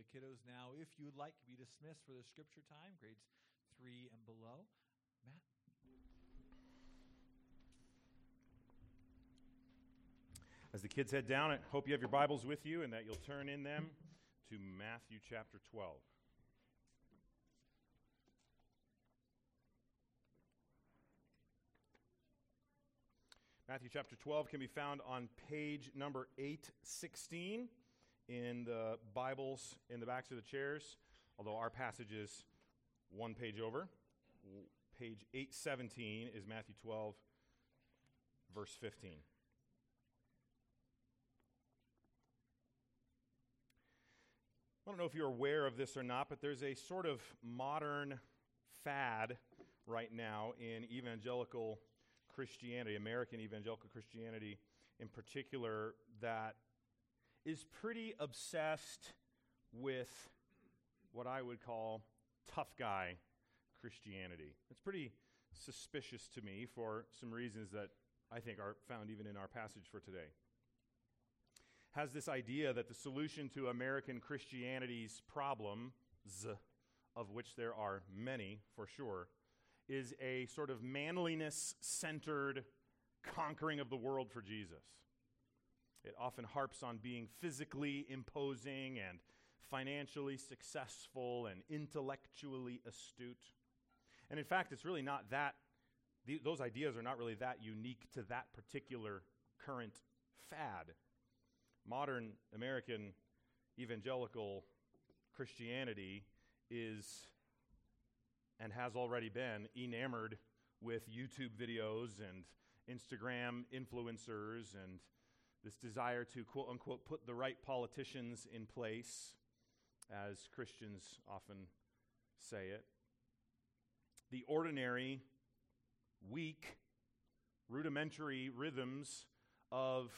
the kiddos now, if you would like, to be dismissed for the scripture time, grades three and below. Matt? As the kids head down, I hope you have your Bibles with you and that you'll turn in them to Matthew chapter 12. Matthew chapter 12 can be found on page number 816 in the Bibles in the backs of the chairs, although our passage is one page over. Page 817 is Matthew 12, verse 15. I don't know if you're aware of this or not, but there's a sort of modern fad right now in evangelical Christianity, American evangelical Christianity in particular, that is pretty obsessed with what I would call tough guy Christianity. It's pretty suspicious to me for some reasons that I think are found even in our passage for today. Has this idea that the solution to American Christianity's problems, of which there are many for sure, is a sort of manliness centered conquering of the world for Jesus. It often harps on being physically imposing and financially successful and intellectually astute. And in fact, it's really not that, those ideas are not really that unique to that particular current fad. Modern American evangelical Christianity is and has already been enamored with YouTube videos and Instagram influencers and this desire to quote unquote put the right politicians in place, as Christians often say it. The ordinary, weak, rudimentary rhythms of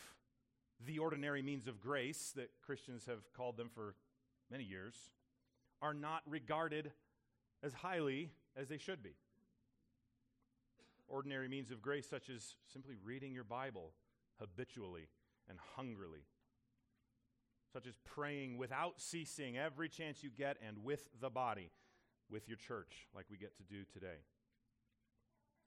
the ordinary means of grace that Christians have called them for many years are not regarded as highly as they should be. Ordinary means of grace, such as simply reading your Bible habitually and hungrily, such as praying without ceasing every chance you get and with the body, with your church, like we get to do today.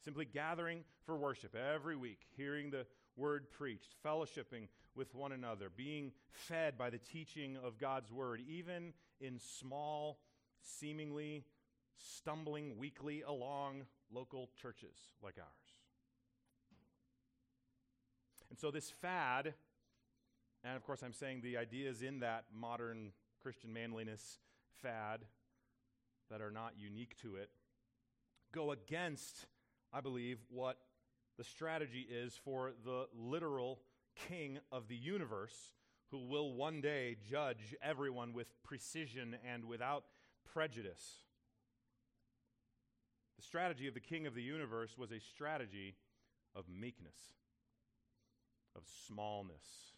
Simply gathering for worship every week, hearing the word preached, fellowshipping with one another, being fed by the teaching of God's word, even in small, seemingly stumbling weekly along local churches like ours. And so, this fad, and of course, I'm saying the ideas in that modern Christian manliness fad that are not unique to it, go against, I believe, what the strategy is for the literal king of the universe who will one day judge everyone with precision and without prejudice. The strategy of the king of the universe was a strategy of meekness, of smallness,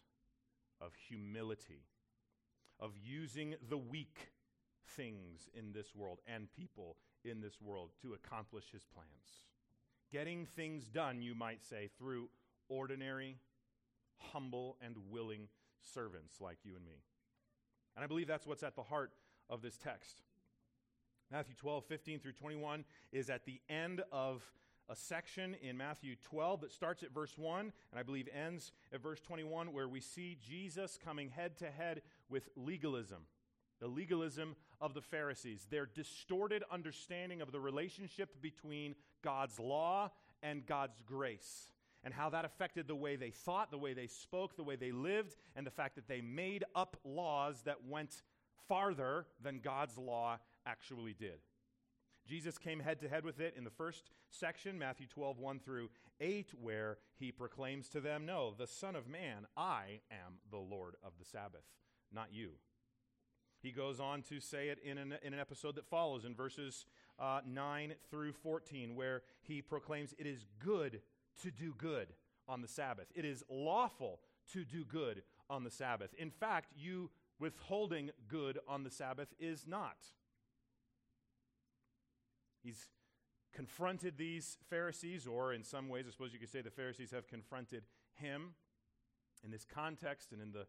of humility, of using the weak things in this world and people in this world to accomplish his plans. Getting things done, you might say, through ordinary, humble, and willing servants like you and me. And I believe that's what's at the heart of this text. Matthew 12, 15 through 21 is at the end of a section in Matthew 12 that starts at verse 1 and I believe ends at verse 21, where we see Jesus coming head to head with legalism. The legalism of the Pharisees, their distorted understanding of the relationship between God's law and God's grace, and how that affected the way they thought, the way they spoke, the way they lived, and the fact that they made up laws that went farther than God's law actually did. Jesus came head to head with it in the first section, Matthew 12, 1 through 8, where he proclaims to them, No, the Son of Man, I am the Lord of the Sabbath, not you. He goes on to say it in an, in an episode that follows in verses uh, 9 through 14, where he proclaims, It is good to do good on the Sabbath. It is lawful to do good on the Sabbath. In fact, you withholding good on the Sabbath is not. He's confronted these Pharisees, or in some ways, I suppose you could say the Pharisees have confronted him in this context and in the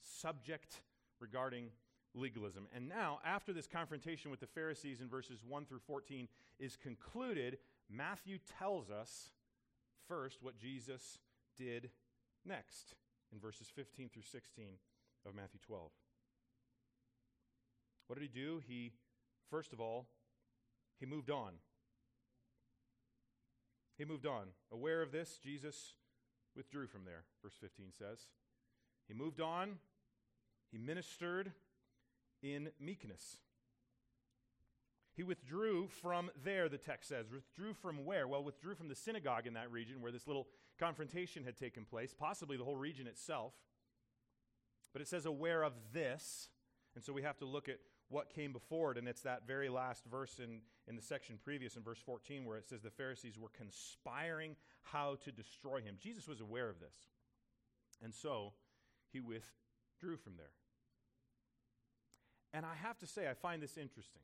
subject regarding legalism. And now, after this confrontation with the Pharisees in verses 1 through 14 is concluded, Matthew tells us first what Jesus did next in verses 15 through 16 of Matthew 12. What did he do? He, first of all, he moved on. He moved on. Aware of this, Jesus withdrew from there, verse 15 says. He moved on. He ministered in meekness. He withdrew from there, the text says. Withdrew from where? Well, withdrew from the synagogue in that region where this little confrontation had taken place, possibly the whole region itself. But it says, aware of this. And so we have to look at what came before it, and it's that very last verse in, in the section previous, in verse 14, where it says the Pharisees were conspiring how to destroy him. Jesus was aware of this. And so he withdrew from there. And I have to say, I find this interesting.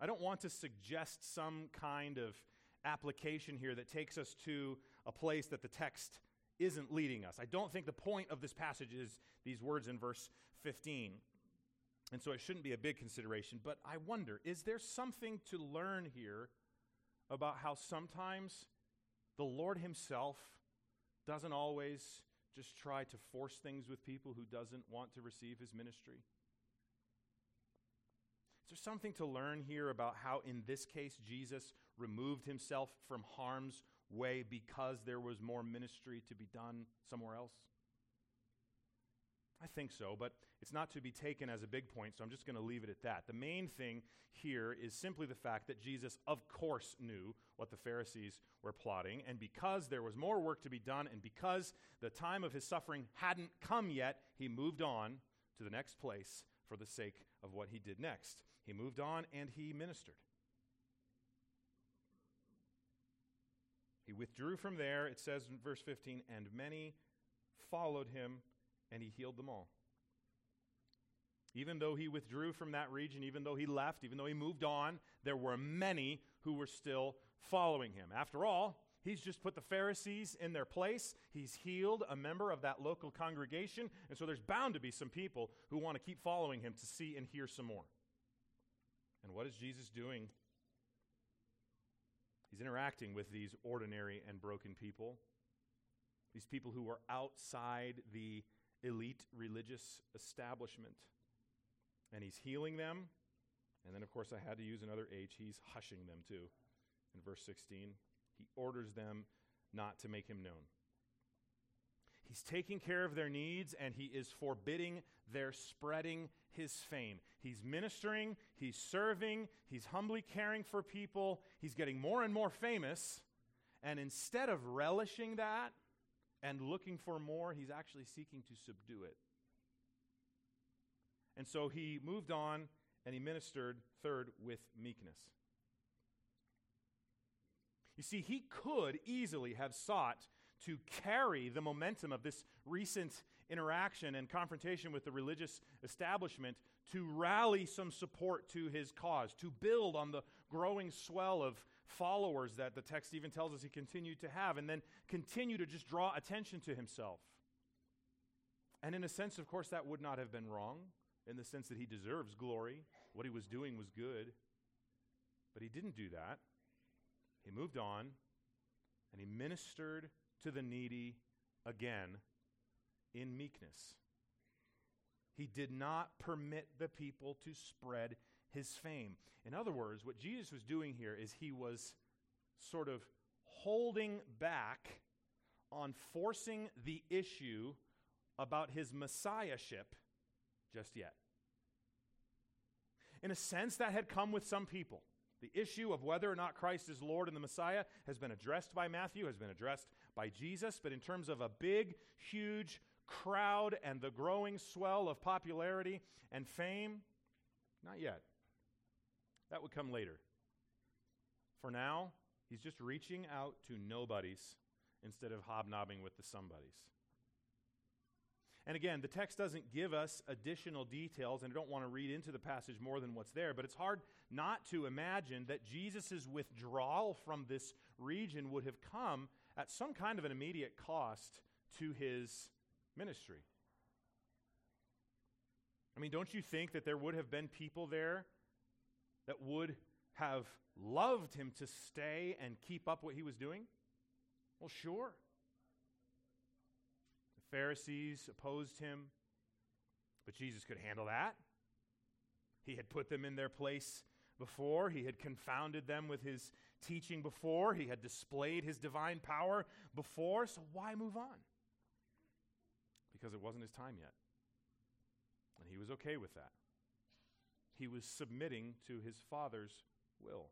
I don't want to suggest some kind of application here that takes us to a place that the text isn't leading us. I don't think the point of this passage is these words in verse 15. And so it shouldn't be a big consideration. But I wonder is there something to learn here about how sometimes the Lord Himself doesn't always just try to force things with people who doesn't want to receive His ministry? Is there something to learn here about how, in this case, Jesus removed himself from harm's way because there was more ministry to be done somewhere else? I think so, but it's not to be taken as a big point, so I'm just going to leave it at that. The main thing here is simply the fact that Jesus, of course, knew what the Pharisees were plotting, and because there was more work to be done, and because the time of his suffering hadn't come yet, he moved on to the next place for the sake of what he did next. He moved on and he ministered. He withdrew from there, it says in verse 15, and many followed him, and he healed them all. Even though he withdrew from that region, even though he left, even though he moved on, there were many who were still following him. After all, he's just put the Pharisees in their place. He's healed a member of that local congregation. And so there's bound to be some people who want to keep following him to see and hear some more. And what is Jesus doing? He's interacting with these ordinary and broken people, these people who are outside the elite religious establishment. And he's healing them. And then, of course, I had to use another H. He's hushing them too. In verse 16, he orders them not to make him known. He's taking care of their needs and he is forbidding their spreading his fame. He's ministering, he's serving, he's humbly caring for people, he's getting more and more famous. And instead of relishing that and looking for more, he's actually seeking to subdue it. And so he moved on and he ministered, third, with meekness. You see, he could easily have sought to carry the momentum of this recent interaction and confrontation with the religious establishment to rally some support to his cause, to build on the growing swell of followers that the text even tells us he continued to have, and then continue to just draw attention to himself. And in a sense, of course, that would not have been wrong, in the sense that he deserves glory. What he was doing was good. But he didn't do that. He moved on, and he ministered to the needy again in meekness. He did not permit the people to spread his fame. In other words, what Jesus was doing here is he was sort of holding back on forcing the issue about his messiahship just yet. In a sense, that had come with some people. The issue of whether or not Christ is Lord and the Messiah has been addressed by Matthew, has been addressed by Jesus, but in terms of a big, huge crowd and the growing swell of popularity and fame, not yet. That would come later. For now, he's just reaching out to nobodies instead of hobnobbing with the somebodies. And again, the text doesn't give us additional details, and I don't want to read into the passage more than what's there, but it's hard not to imagine that Jesus' withdrawal from this region would have come at some kind of an immediate cost to his ministry. I mean, don't you think that there would have been people there that would have loved him to stay and keep up what he was doing? Well, sure. The Pharisees opposed him, but Jesus could handle that. He had put them in their place before, he had confounded them with his teaching before, he had displayed his divine power before, so why move on? Because it wasn't his time yet. And he was okay with that. He was submitting to his Father's will.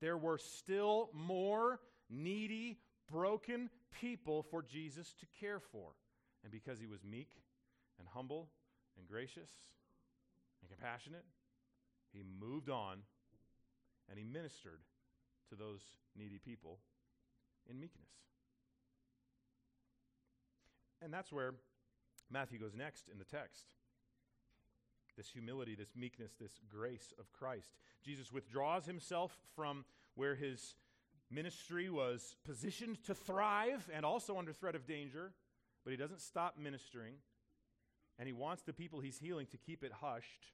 There were still more needy, broken people for Jesus to care for. And because he was meek and humble and gracious and compassionate, he moved on and he ministered to those needy people in meekness. And that's where Matthew goes next in the text. This humility, this meekness, this grace of Christ. Jesus withdraws himself from where his ministry was positioned to thrive and also under threat of danger, but he doesn't stop ministering. And he wants the people he's healing to keep it hushed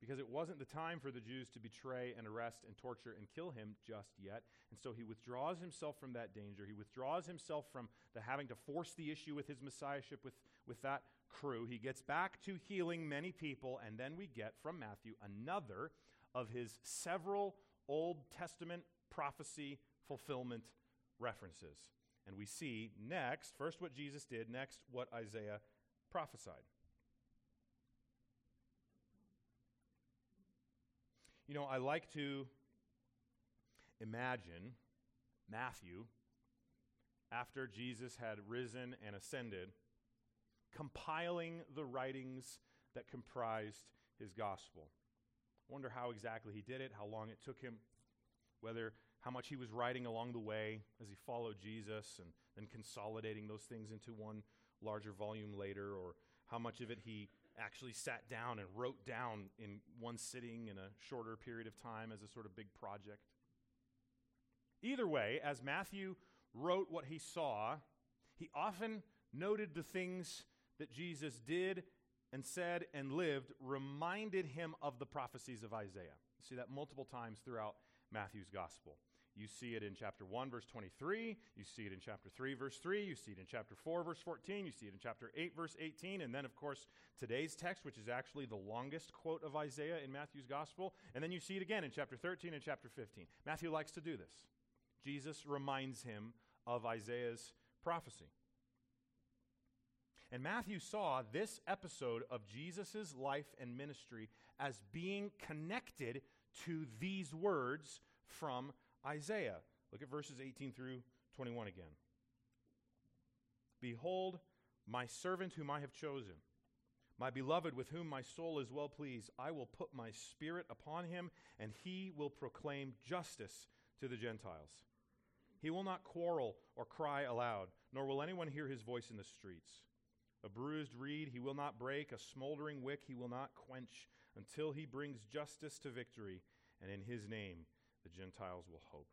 because it wasn't the time for the Jews to betray and arrest and torture and kill him just yet. And so he withdraws himself from that danger. He withdraws himself from the having to force the issue with his messiahship with, with that crew. He gets back to healing many people, and then we get from Matthew another of his several Old Testament prophecy fulfillment references. And we see next, first what Jesus did, next what Isaiah prophesied. You know, I like to imagine Matthew, after Jesus had risen and ascended, compiling the writings that comprised his gospel. I wonder how exactly he did it, how long it took him, whether how much he was writing along the way as he followed Jesus and then consolidating those things into one larger volume later, or how much of it he actually sat down and wrote down in one sitting in a shorter period of time as a sort of big project. Either way, as Matthew wrote what he saw, he often noted the things that Jesus did and said and lived reminded him of the prophecies of Isaiah. You see that multiple times throughout Matthew's gospel. You see it in chapter 1, verse 23. You see it in chapter 3, verse 3. You see it in chapter 4, verse 14. You see it in chapter 8, verse 18. And then, of course, today's text, which is actually the longest quote of Isaiah in Matthew's gospel. And then you see it again in chapter 13 and chapter 15. Matthew likes to do this. Jesus reminds him of Isaiah's prophecy. And Matthew saw this episode of Jesus' life and ministry as being connected to these words from Isaiah. Look at verses 18 through 21 again. Behold, my servant whom I have chosen, my beloved with whom my soul is well pleased. I will put my spirit upon him, and he will proclaim justice to the Gentiles. He will not quarrel or cry aloud, nor will anyone hear his voice in the streets. A bruised reed he will not break, a smoldering wick he will not quench, until he brings justice to victory, and in his name the Gentiles will hope.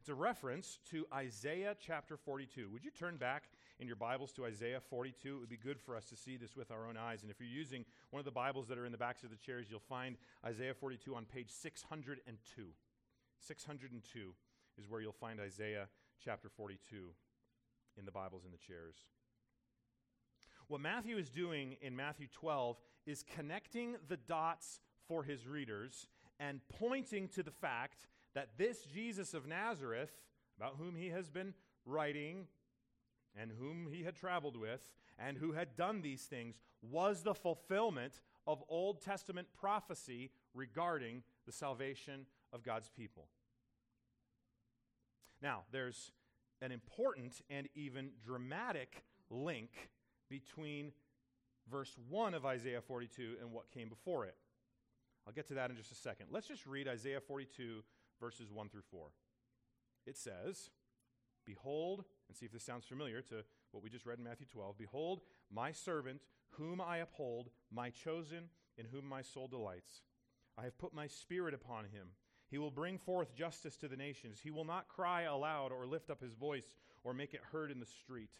It's a reference to Isaiah chapter 42. Would you turn back in your Bibles to Isaiah 42? It would be good for us to see this with our own eyes. And if you're using one of the Bibles that are in the backs of the chairs, you'll find Isaiah 42 on page 602. 602 is where you'll find Isaiah chapter 42 in the Bibles in the chairs. What Matthew is doing in Matthew 12 is connecting the dots for his readers and pointing to the fact that this Jesus of Nazareth, about whom he has been writing and whom he had traveled with and who had done these things, was the fulfillment of Old Testament prophecy regarding the salvation of God's people. Now, there's an important and even dramatic link between verse 1 of Isaiah 42 and what came before it. I'll get to that in just a second. Let's just read Isaiah 42, verses 1 through 4. It says, Behold, and see if this sounds familiar to what we just read in Matthew 12. Behold, my servant, whom I uphold, my chosen, in whom my soul delights. I have put my spirit upon him. He will bring forth justice to the nations. He will not cry aloud or lift up his voice or make it heard in the street.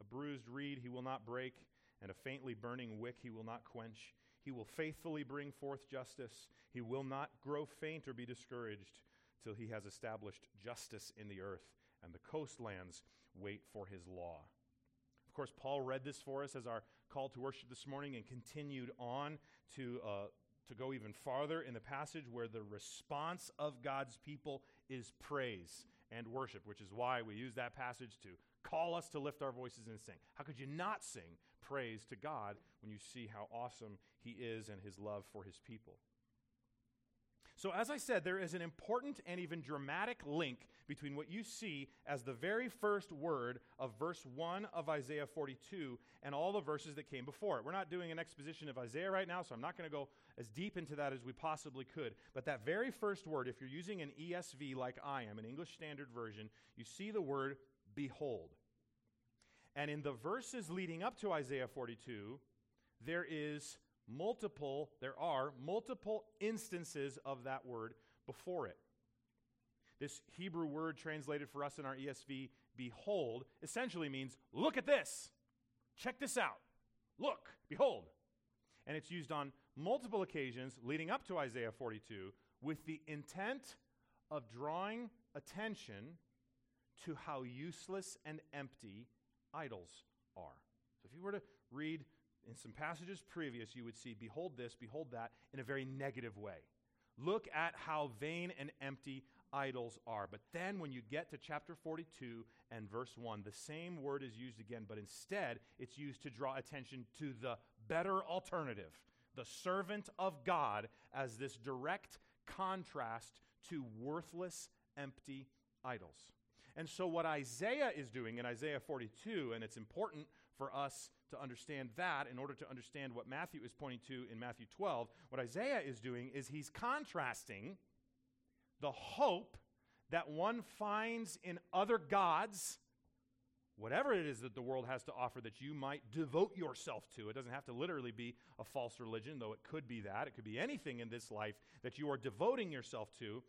A bruised reed he will not break, and a faintly burning wick he will not quench. He will faithfully bring forth justice. He will not grow faint or be discouraged till he has established justice in the earth, and the coastlands wait for his law. Of course, Paul read this for us as our call to worship this morning and continued on to, uh, to go even farther in the passage where the response of God's people is praise and worship, which is why we use that passage to call us to lift our voices and sing. How could you not sing praise to God when you see how awesome He is and His love for His people? So, as I said, there is an important and even dramatic link between what you see as the very first word of verse 1 of Isaiah 42 and all the verses that came before it. We're not doing an exposition of Isaiah right now, so I'm not going to go as deep into that as we possibly could. But that very first word, if you're using an ESV like I am, an English Standard Version, you see the word behold. And in the verses leading up to Isaiah 42, there is multiple, there are multiple instances of that word before it. This Hebrew word translated for us in our ESV, behold, essentially means look at this. Check this out. Look, behold. And it's used on multiple occasions leading up to Isaiah 42 with the intent of drawing attention to how useless and empty idols are. So if you were to read in some passages previous, you would see, behold this, behold that, in a very negative way. Look at how vain and empty idols are. But then when you get to chapter 42 and verse 1, the same word is used again, but instead it's used to draw attention to the better alternative, the servant of God, as this direct contrast to worthless, empty idols. And so, what Isaiah is doing in Isaiah 42, and it's important for us to understand that in order to understand what Matthew is pointing to in Matthew 12, what Isaiah is doing is he's contrasting the hope that one finds in other gods, whatever it is that the world has to offer that you might devote yourself to. It doesn't have to literally be a false religion, though it could be that. It could be anything in this life that you are devoting yourself to.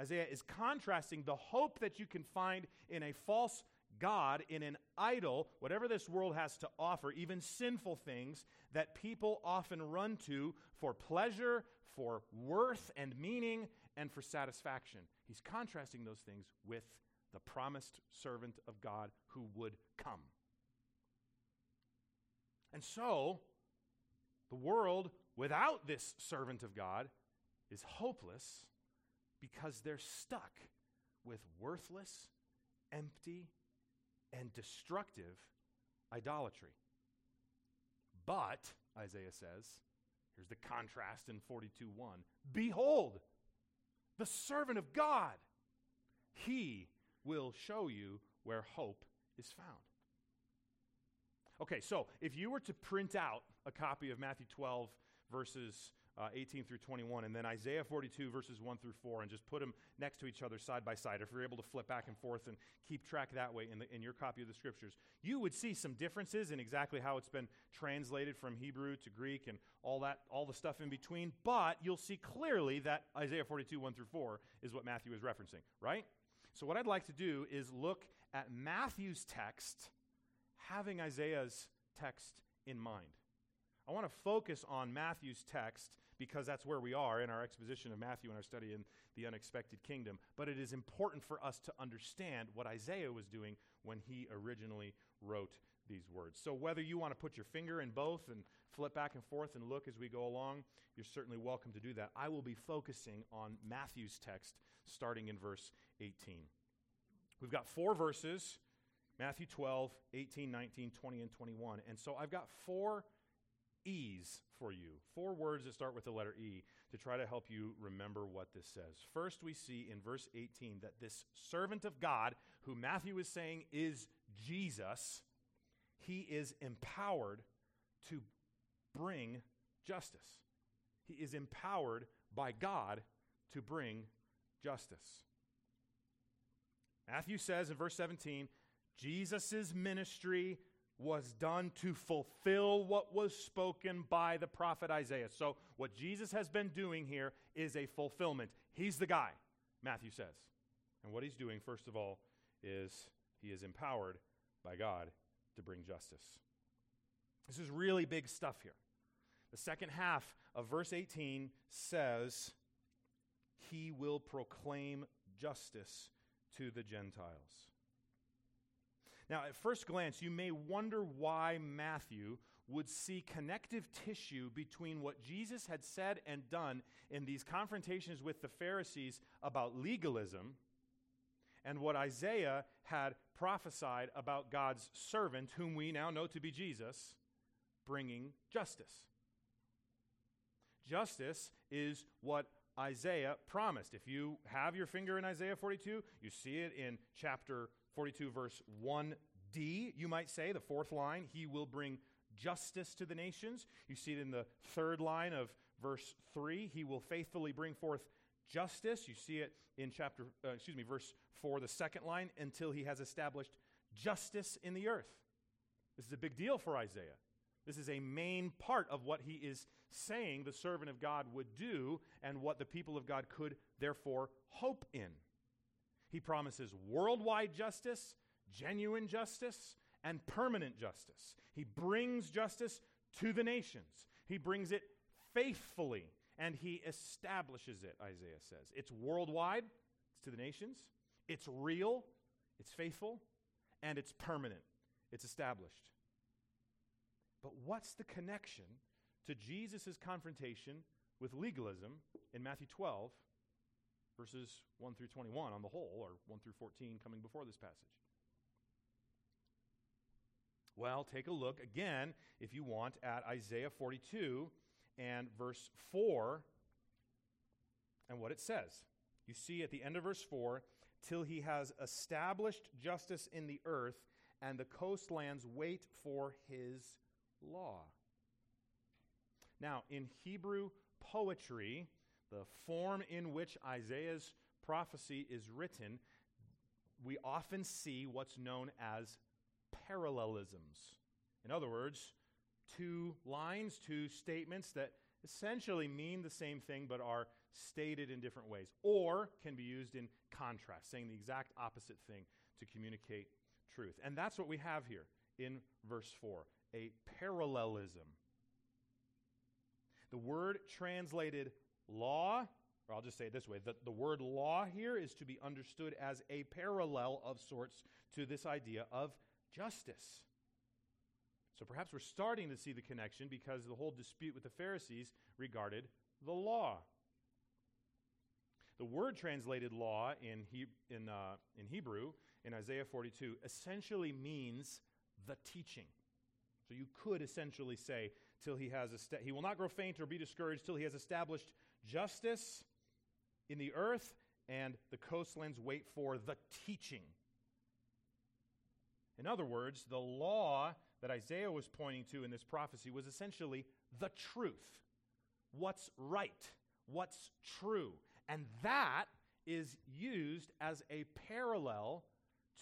Isaiah is contrasting the hope that you can find in a false God, in an idol, whatever this world has to offer, even sinful things that people often run to for pleasure, for worth and meaning, and for satisfaction. He's contrasting those things with the promised servant of God who would come. And so, the world without this servant of God is hopeless because they're stuck with worthless, empty, and destructive idolatry. But, Isaiah says, here's the contrast in 42 1 Behold, the servant of God. He will show you where hope is found. Okay, so if you were to print out a copy of Matthew 12, verses uh, 18 through 21, and then Isaiah 42, verses 1 through 4, and just put them next to each other side by side. If you're able to flip back and forth and keep track that way in, the, in your copy of the scriptures, you would see some differences in exactly how it's been translated from Hebrew to Greek and all that, all the stuff in between. But you'll see clearly that Isaiah 42, 1 through 4 is what Matthew is referencing, right? So what I'd like to do is look at Matthew's text having Isaiah's text in mind. I want to focus on Matthew's text because that's where we are in our exposition of Matthew and our study in the unexpected kingdom. But it is important for us to understand what Isaiah was doing when he originally wrote these words. So, whether you want to put your finger in both and flip back and forth and look as we go along, you're certainly welcome to do that. I will be focusing on Matthew's text starting in verse 18. We've got four verses Matthew 12, 18, 19, 20, and 21. And so I've got four E's for you. Four words that start with the letter E to try to help you remember what this says. First, we see in verse 18 that this servant of God, who Matthew is saying is Jesus, he is empowered to bring justice. He is empowered by God to bring justice. Matthew says in verse 17, Jesus' ministry was done to fulfill what was spoken by the prophet Isaiah. So, what Jesus has been doing here is a fulfillment. He's the guy, Matthew says. And what he's doing, first of all, is he is empowered by God to bring justice. This is really big stuff here. The second half of verse 18 says, He will proclaim justice to the Gentiles. Now, at first glance, you may wonder why Matthew would see connective tissue between what Jesus had said and done in these confrontations with the Pharisees about legalism and what Isaiah had prophesied about God's servant, whom we now know to be Jesus, bringing justice. Justice is what Isaiah promised. If you have your finger in Isaiah 42, you see it in chapter 42, verse 1d, you might say, the fourth line. He will bring justice to the nations. You see it in the third line of verse 3. He will faithfully bring forth justice. You see it in chapter, uh, excuse me, verse 4, the second line, until he has established justice in the earth. This is a big deal for Isaiah. This is a main part of what he is saying the servant of God would do and what the people of God could therefore hope in. He promises worldwide justice, genuine justice, and permanent justice. He brings justice to the nations. He brings it faithfully and he establishes it, Isaiah says. It's worldwide, it's to the nations, it's real, it's faithful, and it's permanent, it's established. But what's the connection to Jesus' confrontation with legalism in Matthew 12, verses 1 through 21 on the whole, or 1 through 14 coming before this passage? Well, take a look again, if you want, at Isaiah 42 and verse 4 and what it says. You see at the end of verse 4 till he has established justice in the earth and the coastlands wait for his law. Now, in Hebrew poetry, the form in which Isaiah's prophecy is written, we often see what's known as parallelisms. In other words, two lines, two statements that essentially mean the same thing but are stated in different ways, or can be used in contrast, saying the exact opposite thing to communicate truth. And that's what we have here in verse 4 a parallelism. The word translated law, or I'll just say it this way the, the word law here is to be understood as a parallel of sorts to this idea of justice. So perhaps we're starting to see the connection because the whole dispute with the Pharisees regarded the law. The word translated law in, he, in, uh, in Hebrew, in Isaiah 42, essentially means the teaching. So you could essentially say, till he has, esta- he will not grow faint or be discouraged till he has established justice in the earth and the coastlands wait for the teaching. In other words, the law that Isaiah was pointing to in this prophecy was essentially the truth. What's right? What's true? And that is used as a parallel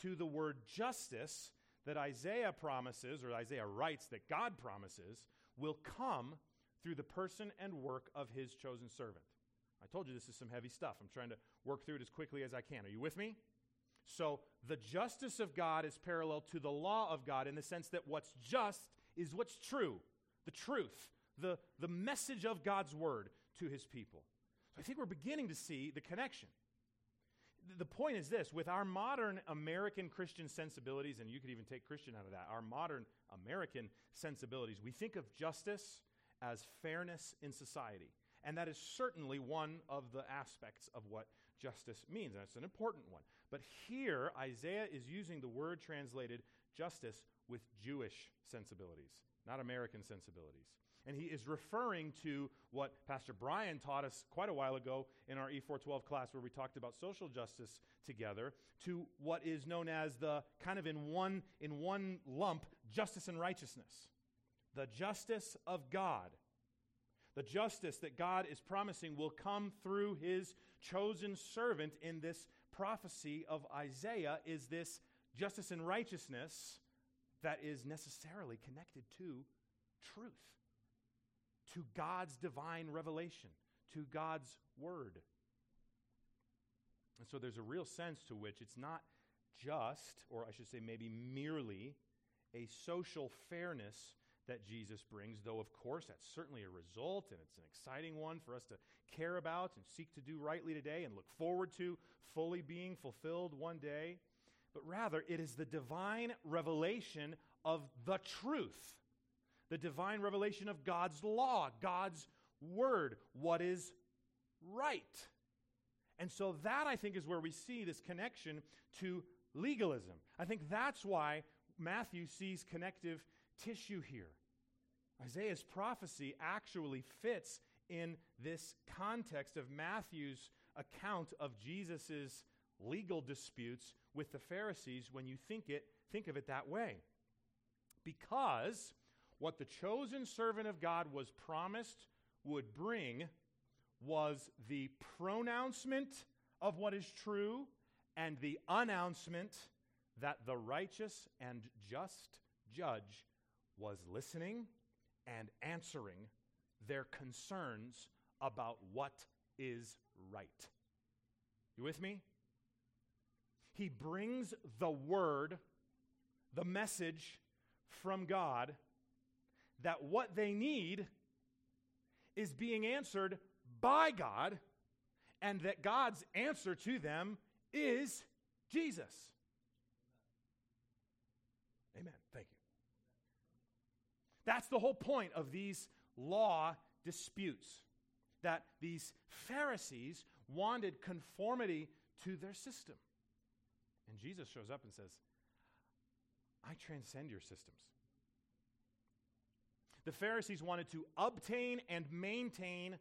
to the word justice that Isaiah promises, or Isaiah writes that God promises, will come through the person and work of his chosen servant. I told you this is some heavy stuff. I'm trying to work through it as quickly as I can. Are you with me? So, the justice of God is parallel to the law of God in the sense that what's just is what's true, the truth, the, the message of God's word to his people. So, I think we're beginning to see the connection. The point is this with our modern American Christian sensibilities, and you could even take Christian out of that, our modern American sensibilities, we think of justice as fairness in society. And that is certainly one of the aspects of what justice means, and it's an important one. But here, Isaiah is using the word translated justice with Jewish sensibilities, not American sensibilities. And he is referring to what Pastor Brian taught us quite a while ago in our E412 class, where we talked about social justice together, to what is known as the kind of in one, in one lump justice and righteousness. The justice of God. The justice that God is promising will come through his chosen servant in this prophecy of Isaiah is this justice and righteousness that is necessarily connected to truth, to God's divine revelation, to God's word. And so there's a real sense to which it's not just, or I should say maybe merely, a social fairness that Jesus brings, though, of course, that's certainly a result, and it's an exciting one for us to care about and seek to do rightly today and look forward to fully being fulfilled one day. But rather, it is the divine revelation of the truth, the divine revelation of God's law, God's word, what is right. And so, that I think is where we see this connection to legalism. I think that's why Matthew sees connective tissue here. Isaiah's prophecy actually fits in this context of Matthew's account of Jesus' legal disputes with the Pharisees when you think, it, think of it that way. Because what the chosen servant of God was promised would bring was the pronouncement of what is true and the announcement that the righteous and just judge was listening and answering their concerns about what is right. You with me? He brings the word, the message from God that what they need is being answered by God, and that God's answer to them is Jesus. Amen. Thank you. That's the whole point of these law disputes. That these Pharisees wanted conformity to their system. And Jesus shows up and says, I transcend your systems. The Pharisees wanted to obtain and maintain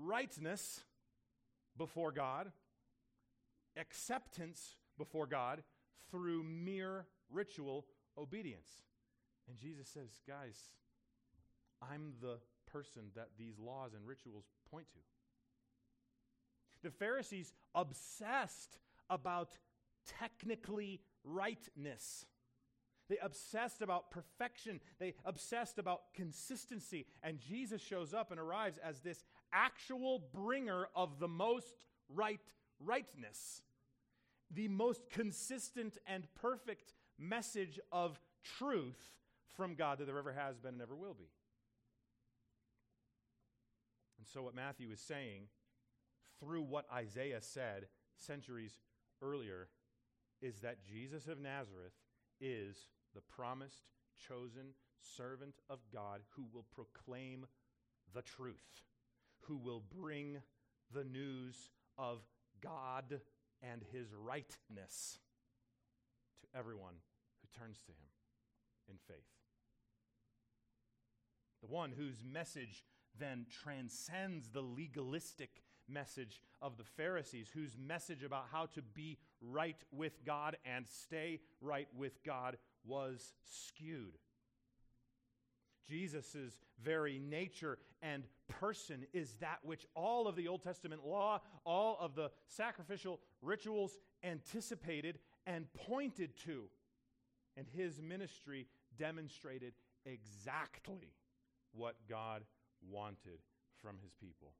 rightness before God, acceptance before God through mere ritual obedience. And Jesus says, guys, I'm the person that these laws and rituals point to. The Pharisees obsessed about technically rightness. They obsessed about perfection. They obsessed about consistency. And Jesus shows up and arrives as this actual bringer of the most right rightness, the most consistent and perfect message of truth from God that there ever has been and ever will be. And so, what Matthew is saying through what Isaiah said centuries earlier is that Jesus of Nazareth is the promised, chosen servant of God who will proclaim the truth, who will bring the news of God and his rightness to everyone who turns to him in faith. The one whose message then transcends the legalistic message of the Pharisees, whose message about how to be right with God and stay right with God was skewed. Jesus' very nature and person is that which all of the Old Testament law, all of the sacrificial rituals anticipated and pointed to. And his ministry demonstrated exactly what God wanted from his people.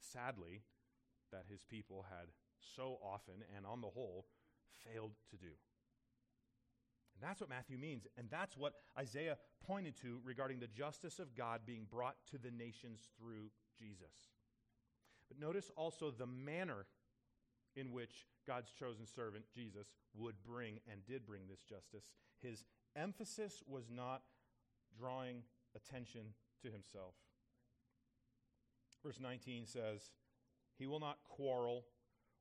Sadly, that his people had so often and on the whole failed to do. And that's what Matthew means. And that's what Isaiah pointed to regarding the justice of God being brought to the nations through Jesus. But notice also the manner in which God's chosen servant, Jesus, would bring and did bring this justice. His emphasis was not drawing attention to himself. Verse 19 says, He will not quarrel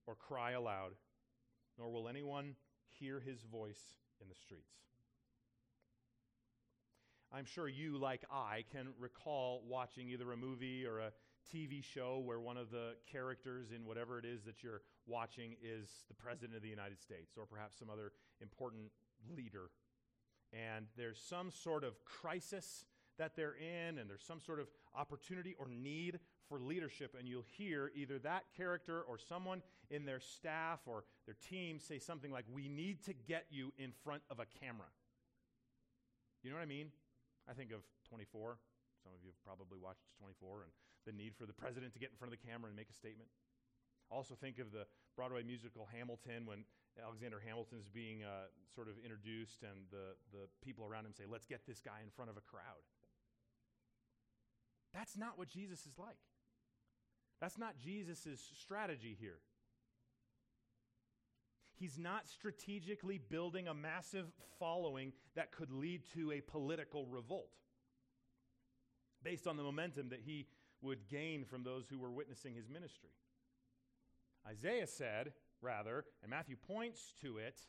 or cry aloud, nor will anyone hear his voice in the streets. I'm sure you, like I, can recall watching either a movie or a TV show where one of the characters in whatever it is that you're watching is the President of the United States or perhaps some other important leader. And there's some sort of crisis that they're in, and there's some sort of opportunity or need for leadership, and you'll hear either that character or someone in their staff or their team say something like, We need to get you in front of a camera. You know what I mean? I think of 24. Some of you have probably watched 24 and the need for the president to get in front of the camera and make a statement. Also, think of the Broadway musical Hamilton when Alexander Hamilton's being uh, sort of introduced, and the, the people around him say, Let's get this guy in front of a crowd. That's not what Jesus is like. That's not Jesus' strategy here. He's not strategically building a massive following that could lead to a political revolt based on the momentum that he would gain from those who were witnessing his ministry. Isaiah said, rather, and Matthew points to it,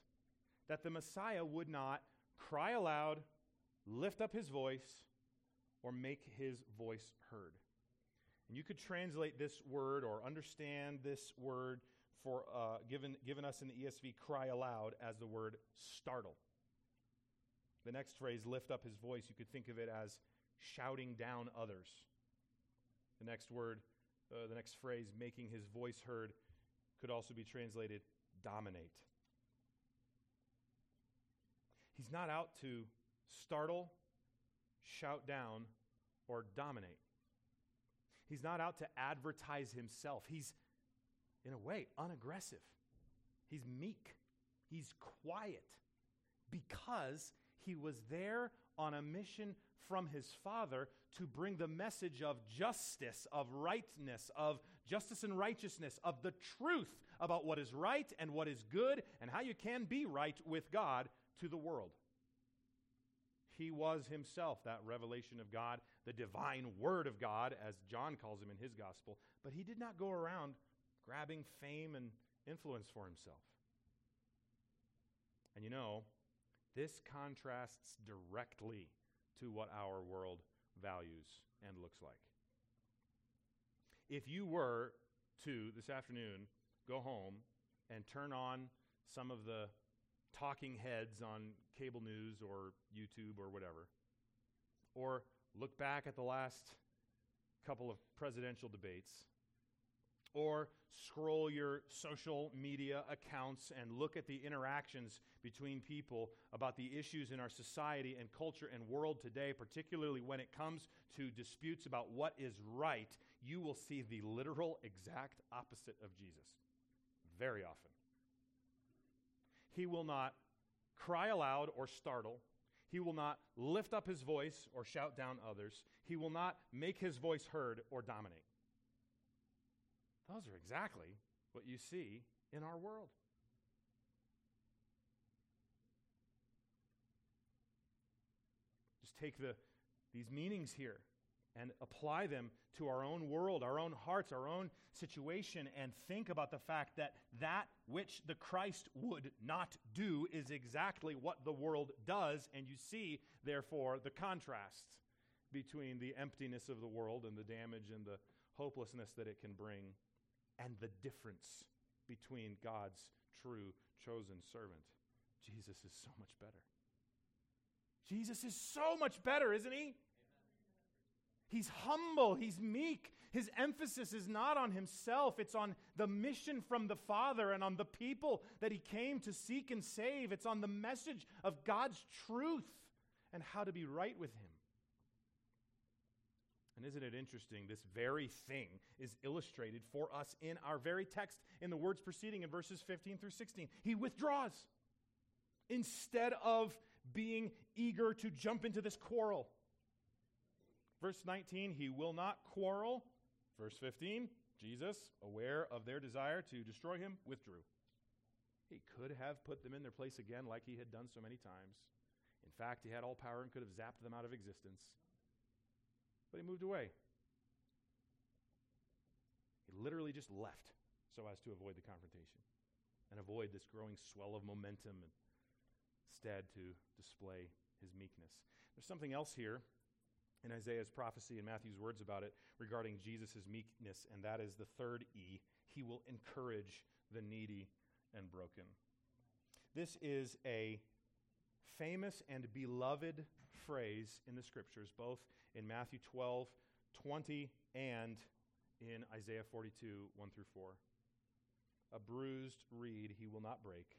that the Messiah would not cry aloud, lift up his voice, or make his voice heard. And you could translate this word or understand this word for uh, given, given us in the ESV cry aloud as the word startle. The next phrase, lift up his voice, you could think of it as shouting down others. The next word, uh, the next phrase, making his voice heard, could also be translated dominate. He's not out to startle, shout down, or dominate. He's not out to advertise himself. He's, in a way, unaggressive. He's meek. He's quiet because he was there on a mission from his Father to bring the message of justice, of rightness, of justice and righteousness, of the truth about what is right and what is good and how you can be right with God to the world. He was himself that revelation of God, the divine word of God, as John calls him in his gospel, but he did not go around grabbing fame and influence for himself. And you know, this contrasts directly to what our world values and looks like. If you were to, this afternoon, go home and turn on some of the talking heads on cable news or YouTube or whatever, or look back at the last couple of presidential debates, or scroll your social media accounts and look at the interactions between people about the issues in our society and culture and world today, particularly when it comes to disputes about what is right, you will see the literal exact opposite of Jesus very often. He will not cry aloud or startle. He will not lift up his voice or shout down others. He will not make his voice heard or dominate. Those are exactly what you see in our world. Just take the, these meanings here and apply them to our own world, our own hearts, our own situation, and think about the fact that that which the Christ would not do is exactly what the world does, and you see, therefore, the contrast between the emptiness of the world and the damage and the hopelessness that it can bring, and the difference between God's true chosen servant. Jesus is so much better. Jesus is so much better, isn't he? He's humble, he's meek. His emphasis is not on himself, it's on the mission from the Father and on the people that he came to seek and save. It's on the message of God's truth and how to be right with him. And isn't it interesting? This very thing is illustrated for us in our very text in the words preceding in verses 15 through 16. He withdraws instead of being eager to jump into this quarrel. Verse 19, he will not quarrel. Verse 15, Jesus, aware of their desire to destroy him, withdrew. He could have put them in their place again like he had done so many times. In fact, he had all power and could have zapped them out of existence. But he moved away. He literally just left so as to avoid the confrontation and avoid this growing swell of momentum and instead to display his meekness. There's something else here in Isaiah's prophecy and Matthew's words about it regarding Jesus' meekness, and that is the third E. He will encourage the needy and broken. This is a famous and beloved phrase in the scriptures, both in Matthew 12, 20, and in Isaiah 42, 1 through 4. A bruised reed he will not break,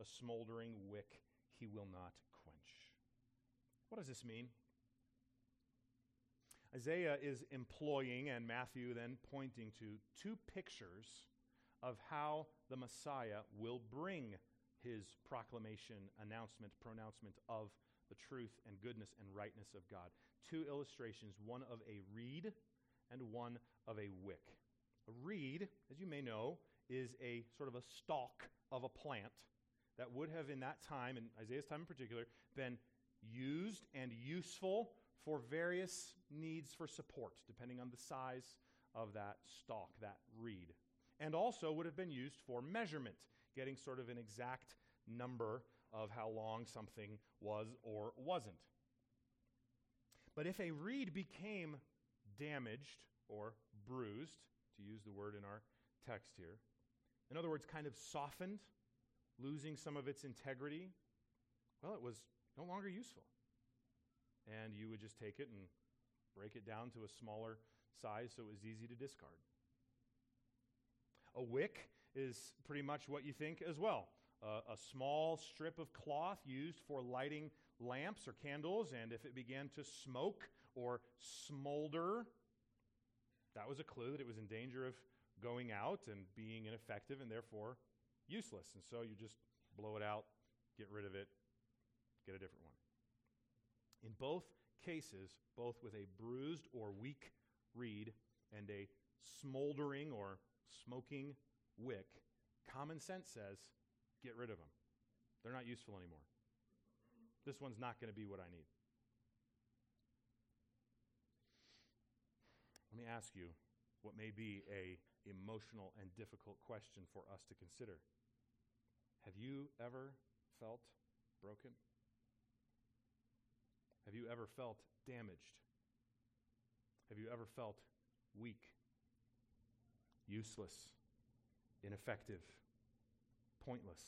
a smoldering wick he will not quench. What does this mean? Isaiah is employing, and Matthew then pointing to, two pictures of how the Messiah will bring his proclamation, announcement, pronouncement of the truth and goodness and rightness of God. Two illustrations, one of a reed and one of a wick. A reed, as you may know, is a sort of a stalk of a plant that would have, in that time, in Isaiah's time in particular, been used and useful for various needs for support, depending on the size of that stalk, that reed. And also would have been used for measurement, getting sort of an exact number of how long something was or wasn't. But if a reed became damaged or bruised, to use the word in our text here, in other words, kind of softened, losing some of its integrity, well, it was no longer useful. And you would just take it and break it down to a smaller size so it was easy to discard. A wick is pretty much what you think as well. Uh, a small strip of cloth used for lighting lamps or candles, and if it began to smoke or smolder, that was a clue that it was in danger of going out and being ineffective and therefore useless. And so you just blow it out, get rid of it, get a different one. In both cases, both with a bruised or weak reed and a smoldering or smoking wick, common sense says get rid of them. They're not useful anymore. This one's not going to be what I need. Let me ask you what may be a emotional and difficult question for us to consider. Have you ever felt broken? Have you ever felt damaged? Have you ever felt weak, useless, ineffective, pointless?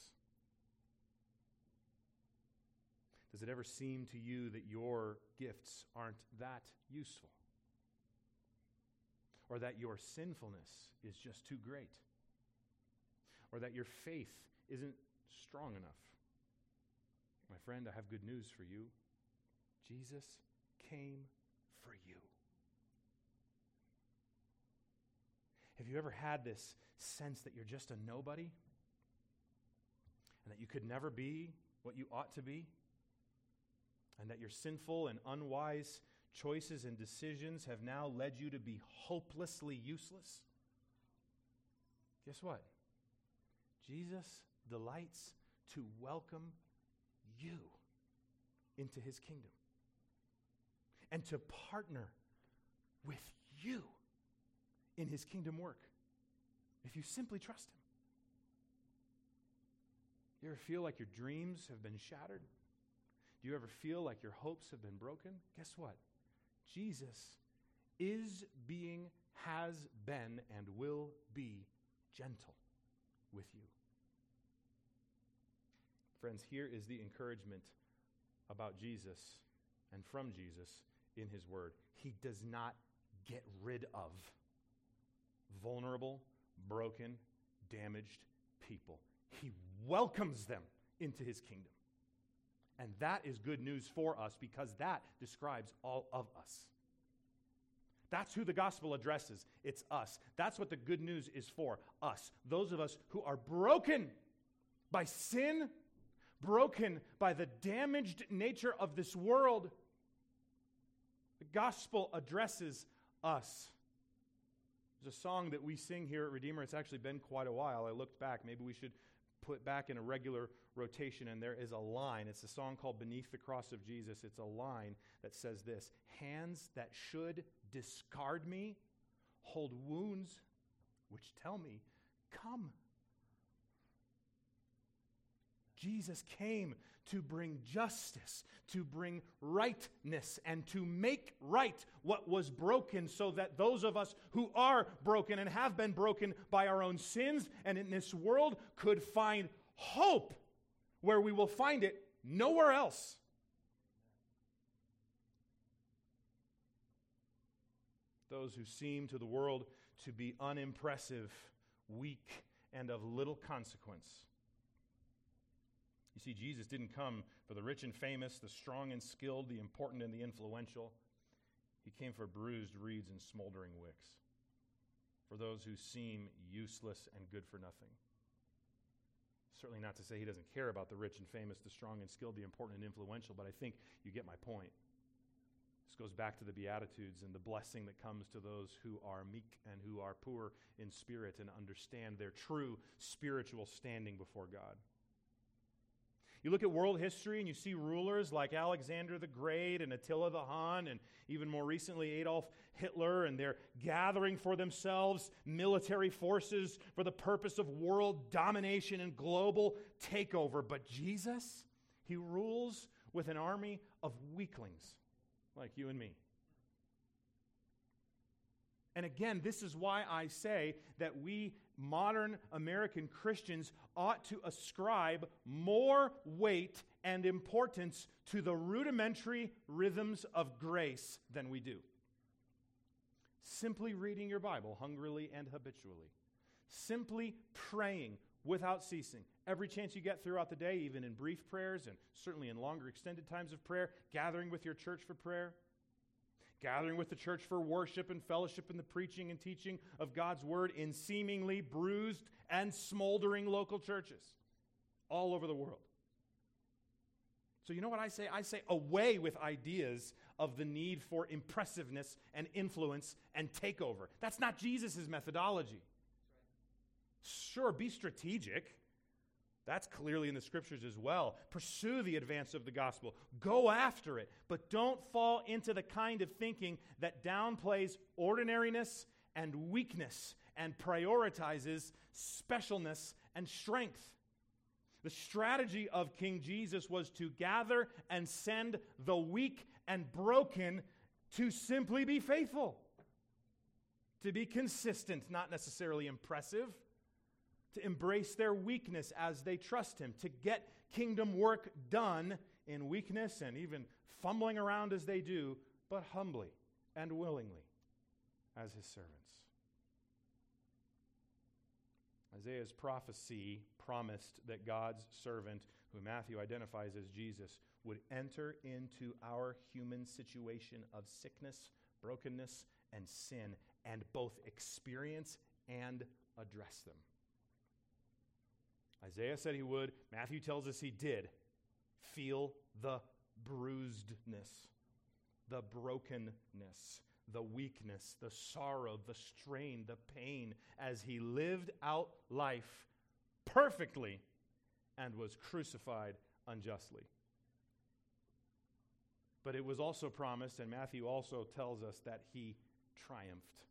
Does it ever seem to you that your gifts aren't that useful? Or that your sinfulness is just too great? Or that your faith isn't strong enough? My friend, I have good news for you. Jesus came for you. Have you ever had this sense that you're just a nobody? And that you could never be what you ought to be? And that your sinful and unwise choices and decisions have now led you to be hopelessly useless? Guess what? Jesus delights to welcome you into his kingdom and to partner with you in his kingdom work if you simply trust him. You ever feel like your dreams have been shattered? Do you ever feel like your hopes have been broken? Guess what? Jesus is being, has been, and will be gentle with you. Friends, here is the encouragement about Jesus and from Jesus in his word. He does not get rid of vulnerable, broken, damaged people. He welcomes them into his kingdom. And that is good news for us because that describes all of us. That's who the gospel addresses. It's us. That's what the good news is for us. Those of us who are broken by sin, broken by the damaged nature of this world. The gospel addresses us. A song that we sing here at Redeemer. It's actually been quite a while. I looked back. Maybe we should put back in a regular rotation, and there is a line. It's a song called Beneath the Cross of Jesus. It's a line that says this Hands that should discard me hold wounds which tell me, Come. Jesus came to bring justice, to bring rightness, and to make right what was broken, so that those of us who are broken and have been broken by our own sins and in this world could find hope where we will find it nowhere else. Those who seem to the world to be unimpressive, weak, and of little consequence you see, Jesus didn't come for the rich and famous, the strong and skilled, the important and the influential. He came for bruised reeds and smoldering wicks, for those who seem useless and good for nothing. Certainly not to say he doesn't care about the rich and famous, the strong and skilled, the important and influential, but I think you get my point. This goes back to the Beatitudes and the blessing that comes to those who are meek and who are poor in spirit and understand their true spiritual standing before God. You look at world history and you see rulers like Alexander the Great and Attila the Hun, and even more recently Adolf Hitler, and they're gathering for themselves military forces for the purpose of world domination and global takeover. But Jesus, he rules with an army of weaklings like you and me. And again, this is why I say that we modern American Christians ought to ascribe more weight and importance to the rudimentary rhythms of grace than we do. Simply reading your Bible hungrily and habitually, simply praying without ceasing. Every chance you get throughout the day, even in brief prayers and certainly in longer extended times of prayer, gathering with your church for prayer gathering with the church for worship and fellowship and the preaching and teaching of God's word in seemingly bruised and smoldering local churches all over the world. So, you know what I say? I say away with ideas of the need for impressiveness and influence and takeover. That's not Jesus' methodology. Sure, be strategic. That's clearly in the scriptures as well. Pursue the advance of the gospel. Go after it. But don't fall into the kind of thinking that downplays ordinariness and weakness and prioritizes specialness and strength. The strategy of King Jesus was to gather and send the weak and broken to simply be faithful, to be consistent, not necessarily impressive to embrace their weakness as they trust Him, to get kingdom work done in weakness and even fumbling around as they do, but humbly and willingly as His servants. Isaiah's prophecy promised that God's servant, who Matthew identifies as Jesus, would enter into our human situation of sickness, brokenness, and sin, and both experience and address them. Isaiah said he would. Matthew tells us he did. Feel the bruisedness, the brokenness, the weakness, the sorrow, the strain, the pain as he lived out life perfectly and was crucified unjustly. But it was also promised, and Matthew also tells us that he triumphed.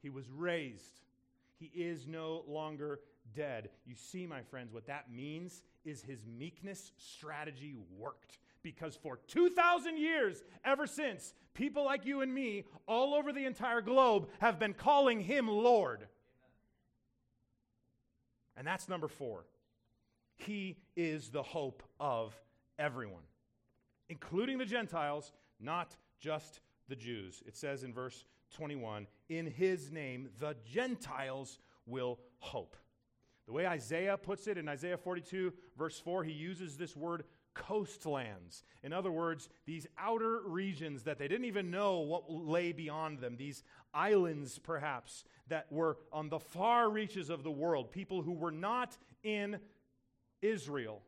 He was raised. He is no longer dead. You see, my friends, what that means is his meekness strategy worked. Because for 2,000 years, ever since, people like you and me, all over the entire globe, have been calling him Lord. And that's number four. He is the hope of everyone, including the Gentiles, not just the Jews. It says in verse 21 In his name, the Gentiles will hope. The way Isaiah puts it in Isaiah 42, verse 4, he uses this word coastlands. In other words, these outer regions that they didn't even know what lay beyond them, these islands perhaps that were on the far reaches of the world, people who were not in Israel.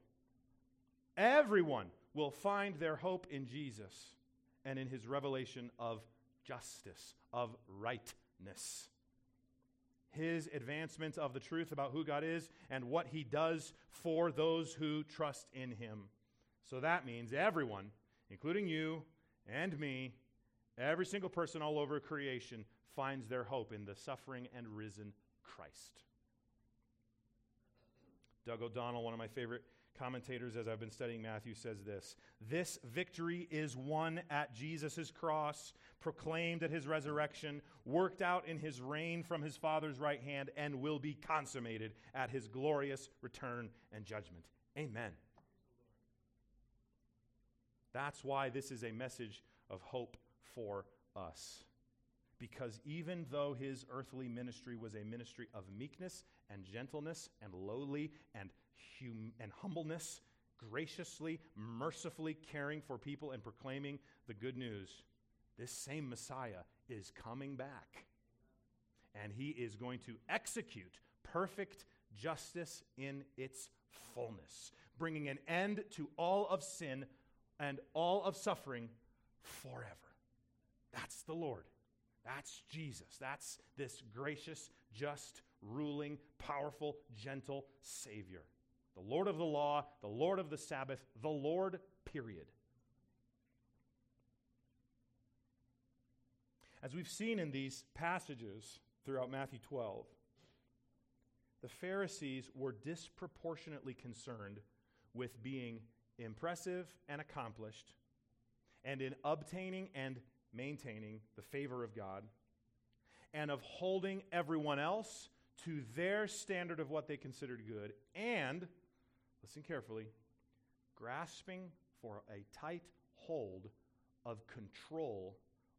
Everyone will find their hope in Jesus and in his revelation of justice, of rightness his advancement of the truth about who God is and what he does for those who trust in him. So that means everyone, including you and me, every single person all over creation finds their hope in the suffering and risen Christ. Doug O'Donnell, one of my favorite commentators as I've been studying Matthew, says this This victory is won at Jesus' cross, proclaimed at his resurrection, worked out in his reign from his Father's right hand, and will be consummated at his glorious return and judgment. Amen. That's why this is a message of hope for us. Because even though his earthly ministry was a ministry of meekness and gentleness and lowly and hum- and humbleness, graciously, mercifully caring for people and proclaiming the good news, this same Messiah is coming back. And he is going to execute perfect justice in its fullness, bringing an end to all of sin and all of suffering forever. That's the Lord. That's Jesus. That's this gracious, just, ruling, powerful, gentle Savior. The Lord of the law, the Lord of the Sabbath, the Lord, period. As we've seen in these passages throughout Matthew 12, the Pharisees were disproportionately concerned with being impressive and accomplished, and in obtaining and maintaining the favor of God, and of holding everyone else to their standard of what they considered good, and, listen carefully, grasping for a tight hold of control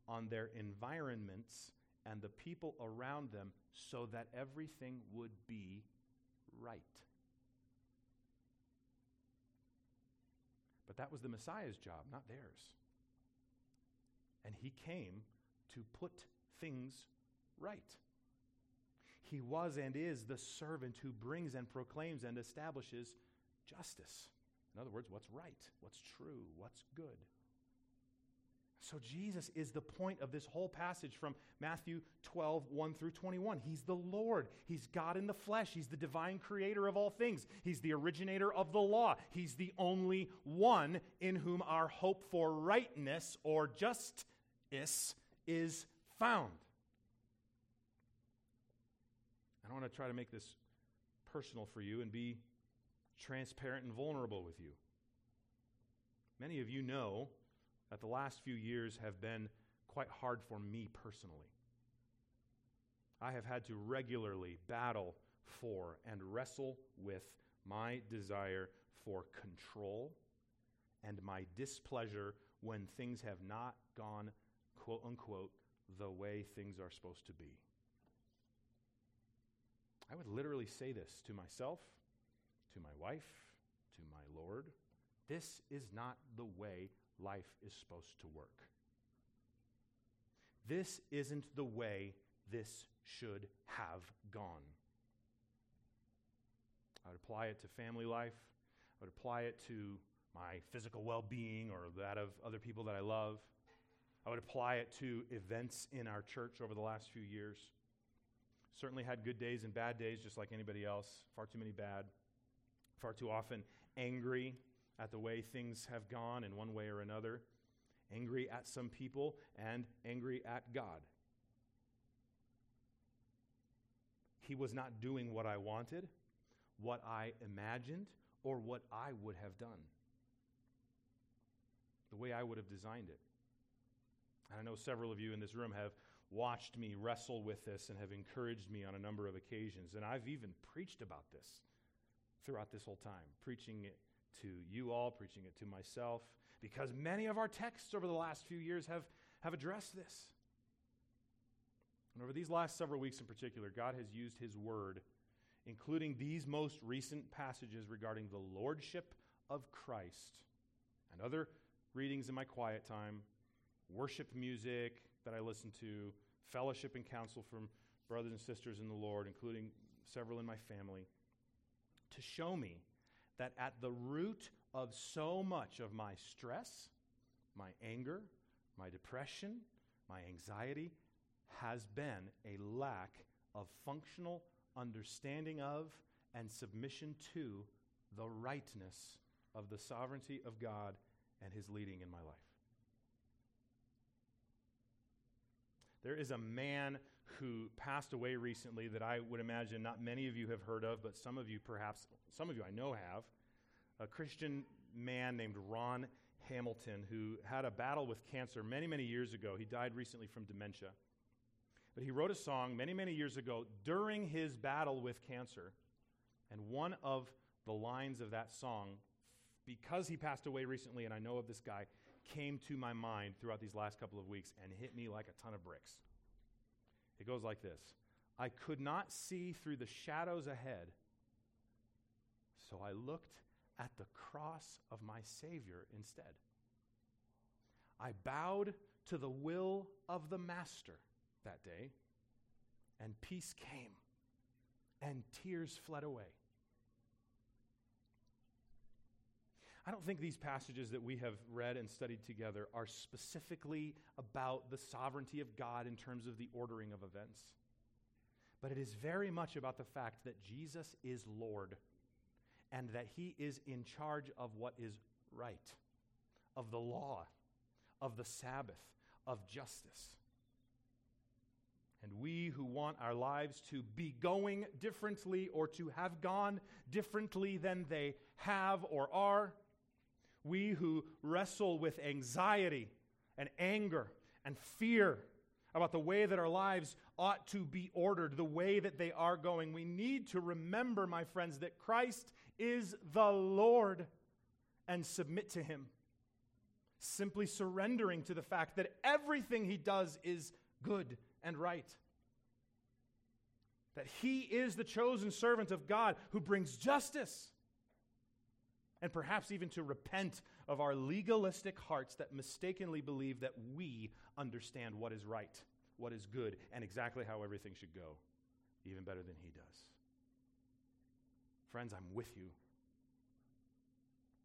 on their environments and the people around them so that everything would be right. But that was the Messiah's job, not theirs. And he came to put things right. He was and is the servant who brings and proclaims and establishes justice. In other words, what's right, what's true, what's good. So, Jesus is the point of this whole passage from Matthew 12, 1 through 21. He's the Lord. He's God in the flesh. He's the divine creator of all things. He's the originator of the law. He's the only one in whom our hope for rightness or justice is found. I want to try to make this personal for you and be transparent and vulnerable with you. Many of you know that the last few years have been quite hard for me personally. I have had to regularly battle for and wrestle with my desire for control and my displeasure when things have not gone, quote unquote, the way things are supposed to be. I would literally say this to myself, to my wife, to my Lord. This is not the way life is supposed to work. This isn't the way this should have gone. I would apply it to family life. I would apply it to my physical well being or that of other people that I love. I would apply it to events in our church over the last few years. Certainly had good days and bad days, just like anybody else. Far too many bad. Far too often angry at the way things have gone in one way or another, angry at some people, and angry at God. He was not doing what I wanted, what I imagined, or what I would have done, the way I would have designed it. And I know several of you in this room have watched me wrestle with this and have encouraged me on a number of occasions. And I've even preached about this throughout this whole time, preaching it to you all, preaching it to myself, because many of our texts over the last few years have, have addressed this. And over these last several weeks in particular, God has used His Word, including these most recent passages regarding the Lordship of Christ and other readings in my quiet time, worship music that I listen to, fellowship and counsel from brothers and sisters in the Lord, including several in my family, to show me that at the root of so much of my stress, my anger, my depression, my anxiety has been a lack of functional understanding of and submission to the rightness of the sovereignty of God and his leading in my life. There is a man who passed away recently that I would imagine not many of you have heard of, but some of you perhaps, some of you I know have. A Christian man named Ron Hamilton who had a battle with cancer many, many years ago. He died recently from dementia. But he wrote a song many, many years ago during his battle with cancer. And one of the lines of that song, because he passed away recently and I know of this guy, came to my mind throughout these last couple of weeks and hit me like a ton of bricks. It goes like this I could not see through the shadows ahead, so I looked at the cross of my Savior instead. I bowed to the will of the Master that day, and peace came, and tears fled away. I don't think these passages that we have read and studied together are specifically about the sovereignty of God in terms of the ordering of events. But it is very much about the fact that Jesus is Lord and that he is in charge of what is right, of the law, of the Sabbath, of justice. And we who want our lives to be going differently or to have gone differently than they have or are, we who wrestle with anxiety and anger and fear about the way that our lives ought to be ordered, the way that they are going, we need to remember, my friends, that Christ is the Lord and submit to Him. Simply surrendering to the fact that everything He does is good and right. That He is the chosen servant of God who brings justice and perhaps even to repent of our legalistic hearts that mistakenly believe that we understand what is right, what is good, and exactly how everything should go, even better than He does. Friends, I'm with you.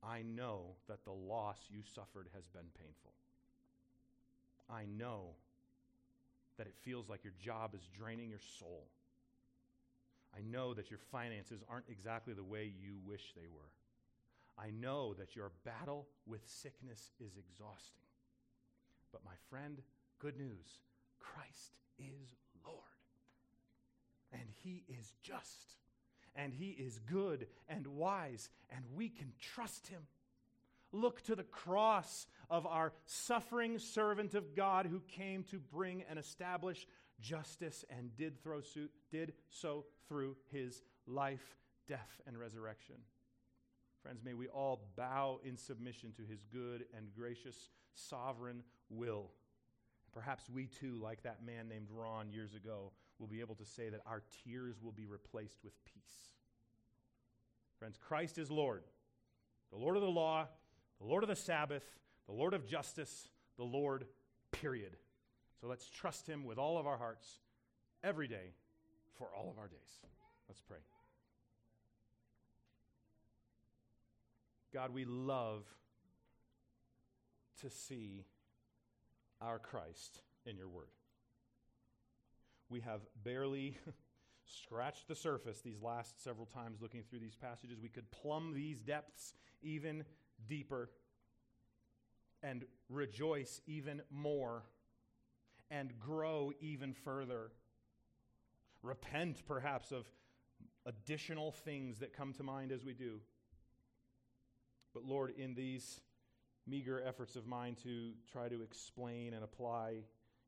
I know that the loss you suffered has been painful. I know that it feels like your job is draining your soul. I know that your finances aren't exactly the way you wish they were. I know that your battle with sickness is exhausting. But my friend, good news Christ is Lord. And He is just. And He is good and wise. And we can trust Him. Look to the cross of our suffering servant of God who came to bring and establish justice and did, throw did so through his life, death, and resurrection. Friends, may we all bow in submission to his good and gracious sovereign will. Perhaps we too, like that man named Ron years ago, will be able to say that our tears will be replaced with peace. Friends, Christ is Lord, the Lord of the law, the Lord of the Sabbath, the Lord of justice, the Lord, period. So let's trust him with all of our hearts every day for all of our days. Let's pray. God, we love to see our Christ in your word. We have barely scratched the surface these last several times looking through these passages. We could plumb these depths even deeper and rejoice even more and grow even further. Repent, perhaps, of additional things that come to mind as we do. But Lord, in these meager efforts of mine to try to explain and apply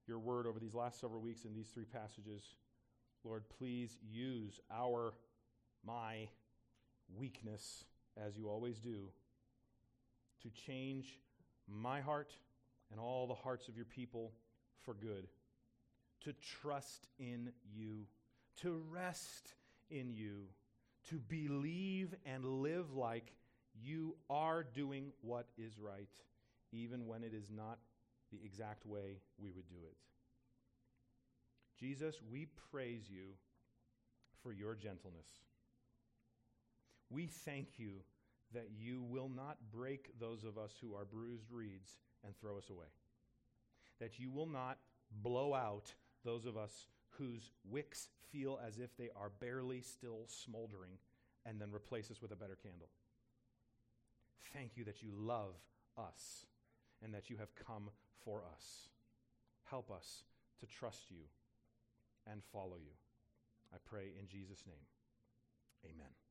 your word over these last several weeks in these three passages, Lord, please use our, my weakness, as you always do, to change my heart and all the hearts of your people for good, to trust in you, to rest in you, to believe and live like you are doing what is right, even when it is not the exact way we would do it. Jesus, we praise you for your gentleness. We thank you that you will not break those of us who are bruised reeds and throw us away. That you will not blow out those of us whose wicks feel as if they are barely still smoldering and then replace us with a better candle. Thank you that you love us and that you have come for us. Help us to trust you and follow you. I pray in Jesus' name. Amen.